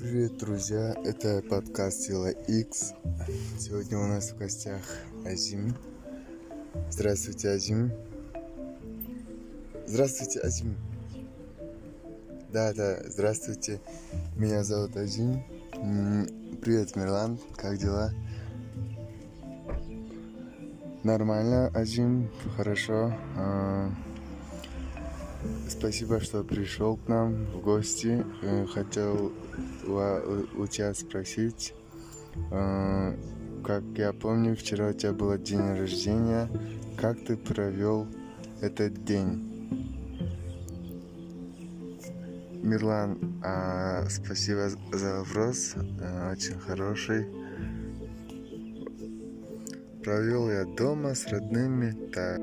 Привет, друзья! Это подкаст Сила X. Сегодня у нас в гостях Азим. Здравствуйте, Азим. Здравствуйте, Азим. Да, да, здравствуйте. Меня зовут Азим. Привет, Мирлан. Как дела? Нормально, Азим. Хорошо. Спасибо, что пришел к нам в гости. Э, хотел у тебя спросить, э, как я помню, вчера у тебя был день рождения. Как ты провел этот день? Мирлан, а, спасибо за вопрос, а, очень хороший. Провел я дома с родными, так,